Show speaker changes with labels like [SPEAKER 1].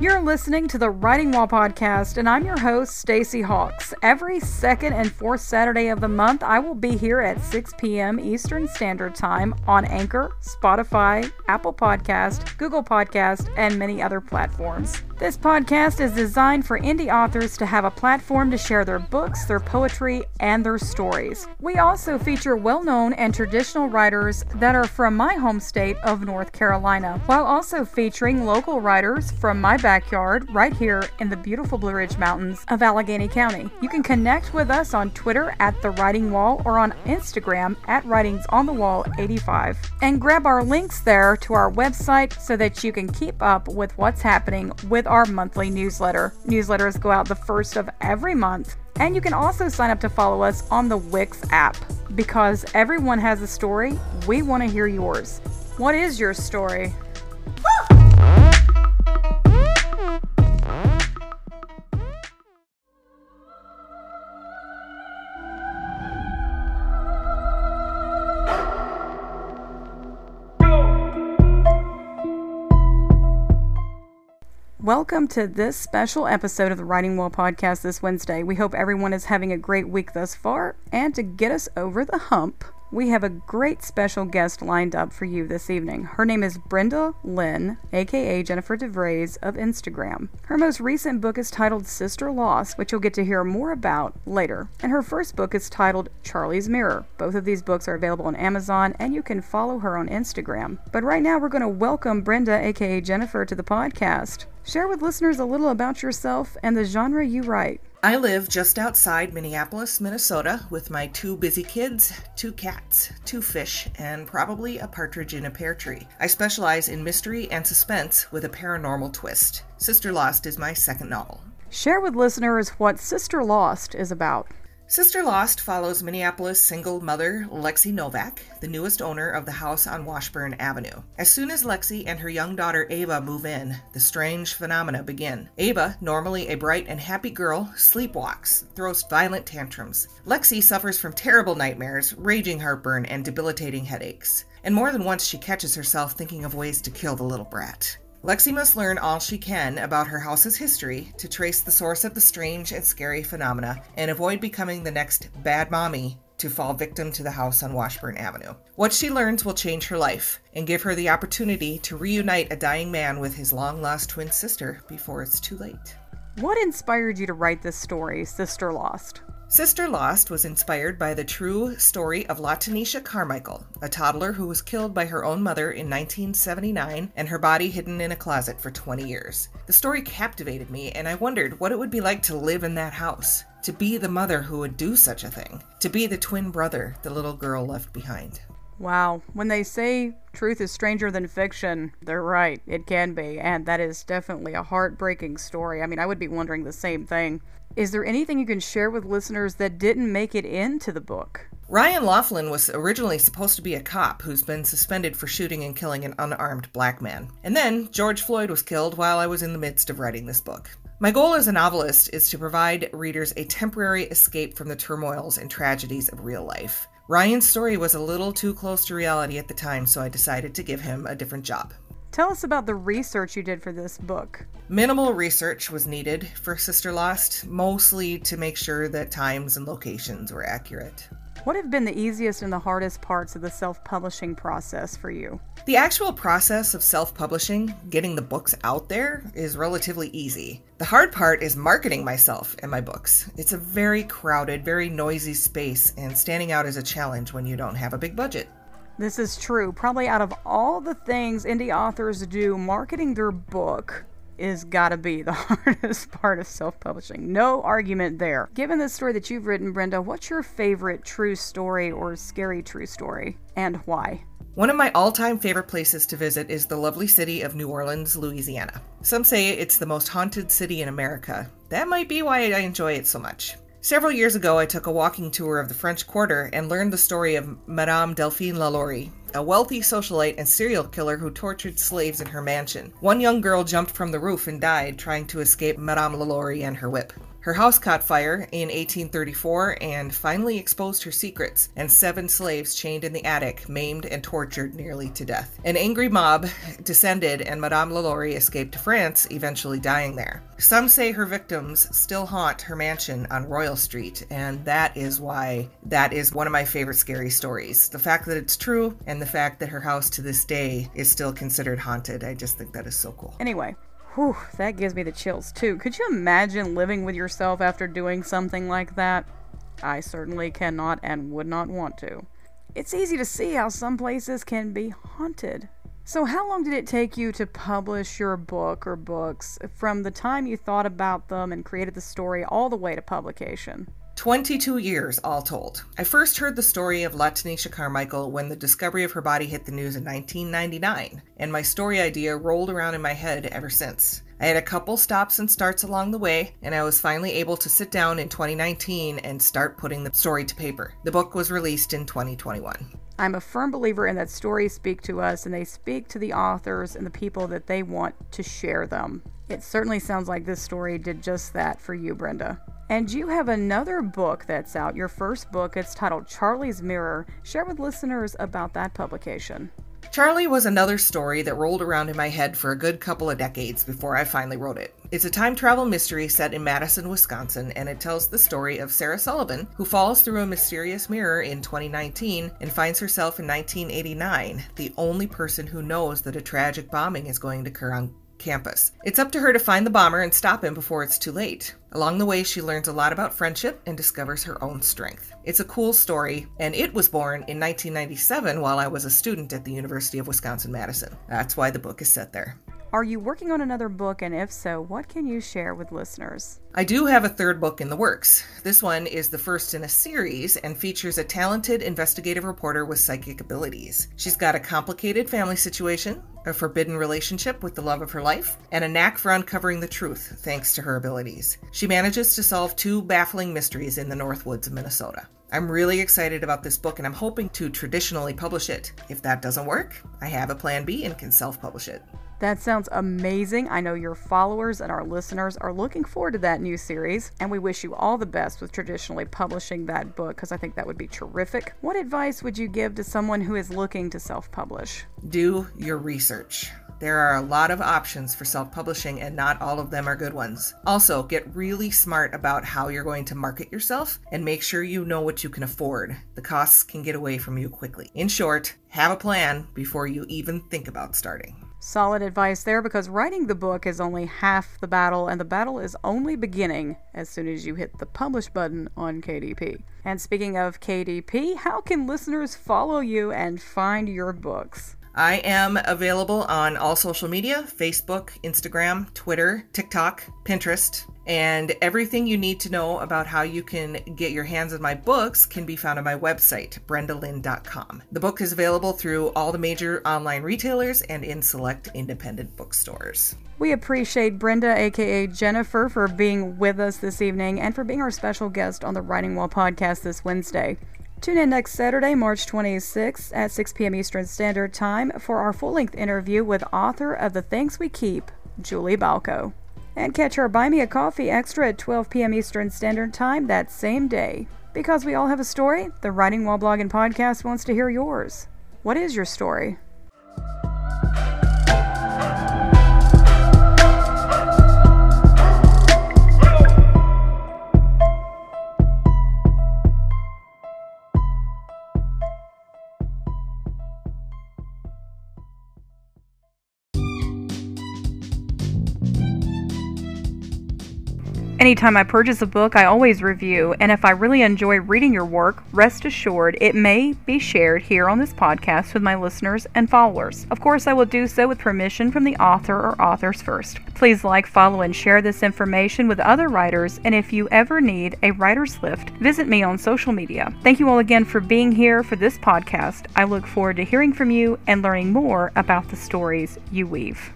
[SPEAKER 1] You're listening to the Writing Wall podcast, and I'm your host, Stacy Hawks. Every second and fourth Saturday of the month, I will be here at 6 p.m. Eastern Standard Time on Anchor, Spotify, Apple Podcast, Google Podcast, and many other platforms. This podcast is designed for indie authors to have a platform to share their books, their poetry, and their stories. We also feature well known and traditional writers that are from my home state of North Carolina, while also featuring local writers from my backyard right here in the beautiful Blue Ridge Mountains of Alleghany County. You can connect with us on Twitter at The Writing Wall or on Instagram at Writings on the Wall 85 and grab our links there to our website so that you can keep up with what's happening with our monthly newsletter. Newsletters go out the first of every month. And you can also sign up to follow us on the Wix app because everyone has a story. We want to hear yours. What is your story? Welcome to this special episode of the Writing Wall podcast this Wednesday. We hope everyone is having a great week thus far. And to get us over the hump, we have a great special guest lined up for you this evening. Her name is Brenda Lyne, aka Jennifer DeVries of Instagram. Her most recent book is titled Sister Lost, which you'll get to hear more about later. And her first book is titled Charlie's Mirror. Both of these books are available on Amazon, and you can follow her on Instagram. But right now, we're going to welcome Brenda, aka Jennifer, to the podcast. Share with listeners a little about yourself and the genre you write.
[SPEAKER 2] I live just outside Minneapolis, Minnesota, with my two busy kids, two cats, two fish, and probably a partridge in a pear tree. I specialize in mystery and suspense with a paranormal twist. Sister Lost is my second novel.
[SPEAKER 1] Share with listeners what Sister Lost is about.
[SPEAKER 2] Sister Lost follows Minneapolis single mother Lexi Novak, the newest owner of the house on Washburn Avenue. As soon as Lexi and her young daughter Ava move in, the strange phenomena begin. Ava, normally a bright and happy girl, sleepwalks, throws violent tantrums. Lexi suffers from terrible nightmares, raging heartburn, and debilitating headaches. And more than once, she catches herself thinking of ways to kill the little brat. Lexi must learn all she can about her house's history to trace the source of the strange and scary phenomena and avoid becoming the next bad mommy to fall victim to the house on Washburn Avenue. What she learns will change her life and give her the opportunity to reunite a dying man with his long lost twin sister before it's too late.
[SPEAKER 1] What inspired you to write this story, Sister Lost?
[SPEAKER 2] Sister Lost was inspired by the true story of Latanisha Carmichael, a toddler who was killed by her own mother in 1979 and her body hidden in a closet for 20 years. The story captivated me, and I wondered what it would be like to live in that house, to be the mother who would do such a thing, to be the twin brother the little girl left behind.
[SPEAKER 1] Wow. When they say truth is stranger than fiction, they're right. It can be. And that is definitely a heartbreaking story. I mean, I would be wondering the same thing. Is there anything you can share with listeners that didn't make it into the book?
[SPEAKER 2] Ryan Laughlin was originally supposed to be a cop who's been suspended for shooting and killing an unarmed black man. And then George Floyd was killed while I was in the midst of writing this book. My goal as a novelist is to provide readers a temporary escape from the turmoils and tragedies of real life. Ryan's story was a little too close to reality at the time, so I decided to give him a different job.
[SPEAKER 1] Tell us about the research you did for this book.
[SPEAKER 2] Minimal research was needed for Sister Lost, mostly to make sure that times and locations were accurate.
[SPEAKER 1] What have been the easiest and the hardest parts of the self publishing process for you?
[SPEAKER 2] The actual process of self publishing, getting the books out there, is relatively easy. The hard part is marketing myself and my books. It's a very crowded, very noisy space, and standing out is a challenge when you don't have a big budget.
[SPEAKER 1] This is true. Probably out of all the things indie authors do, marketing their book is gotta be the hardest part of self publishing. No argument there. Given the story that you've written, Brenda, what's your favorite true story or scary true story and why?
[SPEAKER 2] One of my all time favorite places to visit is the lovely city of New Orleans, Louisiana. Some say it's the most haunted city in America. That might be why I enjoy it so much. Several years ago, I took a walking tour of the French Quarter and learned the story of Madame Delphine Lalaurie, a wealthy socialite and serial killer who tortured slaves in her mansion. One young girl jumped from the roof and died trying to escape Madame Lalaurie and her whip. Her house caught fire in 1834 and finally exposed her secrets, and seven slaves chained in the attic, maimed and tortured nearly to death. An angry mob descended, and Madame Lalaurie escaped to France, eventually dying there. Some say her victims still haunt her mansion on Royal Street, and that is why that is one of my favorite scary stories. The fact that it's true, and the fact that her house to this day is still considered haunted. I just think that is so cool.
[SPEAKER 1] Anyway, whew, that gives me the chills too. Could you imagine living with yourself after doing something like that? I certainly cannot and would not want to. It's easy to see how some places can be haunted. So, how long did it take you to publish your book or books from the time you thought about them and created the story all the way to publication?
[SPEAKER 2] 22 years, all told. I first heard the story of LaTanisha Carmichael when the discovery of her body hit the news in 1999, and my story idea rolled around in my head ever since. I had a couple stops and starts along the way, and I was finally able to sit down in 2019 and start putting the story to paper. The book was released in 2021.
[SPEAKER 1] I'm a firm believer in that stories speak to us and they speak to the authors and the people that they want to share them. It certainly sounds like this story did just that for you, Brenda. And you have another book that's out, your first book. It's titled Charlie's Mirror. Share with listeners about that publication.
[SPEAKER 2] Charlie was another story that rolled around in my head for a good couple of decades before I finally wrote it. It's a time travel mystery set in Madison, Wisconsin, and it tells the story of Sarah Sullivan, who falls through a mysterious mirror in 2019 and finds herself in 1989, the only person who knows that a tragic bombing is going to occur on campus. It's up to her to find the bomber and stop him before it's too late. Along the way, she learns a lot about friendship and discovers her own strength. It's a cool story, and it was born in 1997 while I was a student at the University of Wisconsin Madison. That's why the book is set there.
[SPEAKER 1] Are you working on another book, and if so, what can you share with listeners?
[SPEAKER 2] I do have a third book in the works. This one is the first in a series and features a talented investigative reporter with psychic abilities. She's got a complicated family situation, a forbidden relationship with the love of her life, and a knack for uncovering the truth thanks to her abilities. She manages to solve two baffling mysteries in the North Woods of Minnesota. I'm really excited about this book and I'm hoping to traditionally publish it. If that doesn't work, I have a plan B and can self publish it.
[SPEAKER 1] That sounds amazing. I know your followers and our listeners are looking forward to that new series, and we wish you all the best with traditionally publishing that book because I think that would be terrific. What advice would you give to someone who is looking to self publish?
[SPEAKER 2] Do your research. There are a lot of options for self publishing, and not all of them are good ones. Also, get really smart about how you're going to market yourself and make sure you know what you can afford. The costs can get away from you quickly. In short, have a plan before you even think about starting.
[SPEAKER 1] Solid advice there because writing the book is only half the battle, and the battle is only beginning as soon as you hit the publish button on KDP. And speaking of KDP, how can listeners follow you and find your books?
[SPEAKER 2] I am available on all social media Facebook, Instagram, Twitter, TikTok, Pinterest, and everything you need to know about how you can get your hands on my books can be found on my website, brendalyne.com. The book is available through all the major online retailers and in select independent bookstores.
[SPEAKER 1] We appreciate Brenda, aka Jennifer, for being with us this evening and for being our special guest on the Writing Wall podcast this Wednesday. Tune in next Saturday, March 26th at 6 p.m. Eastern Standard Time for our full length interview with author of The Things We Keep, Julie Balco. And catch our Buy Me a Coffee Extra at 12 p.m. Eastern Standard Time that same day. Because we all have a story, the Writing While Blogging podcast wants to hear yours. What is your story? Anytime I purchase a book, I always review, and if I really enjoy reading your work, rest assured it may be shared here on this podcast with my listeners and followers. Of course, I will do so with permission from the author or authors first. Please like, follow, and share this information with other writers, and if you ever need a writer's lift, visit me on social media. Thank you all again for being here for this podcast. I look forward to hearing from you and learning more about the stories you weave.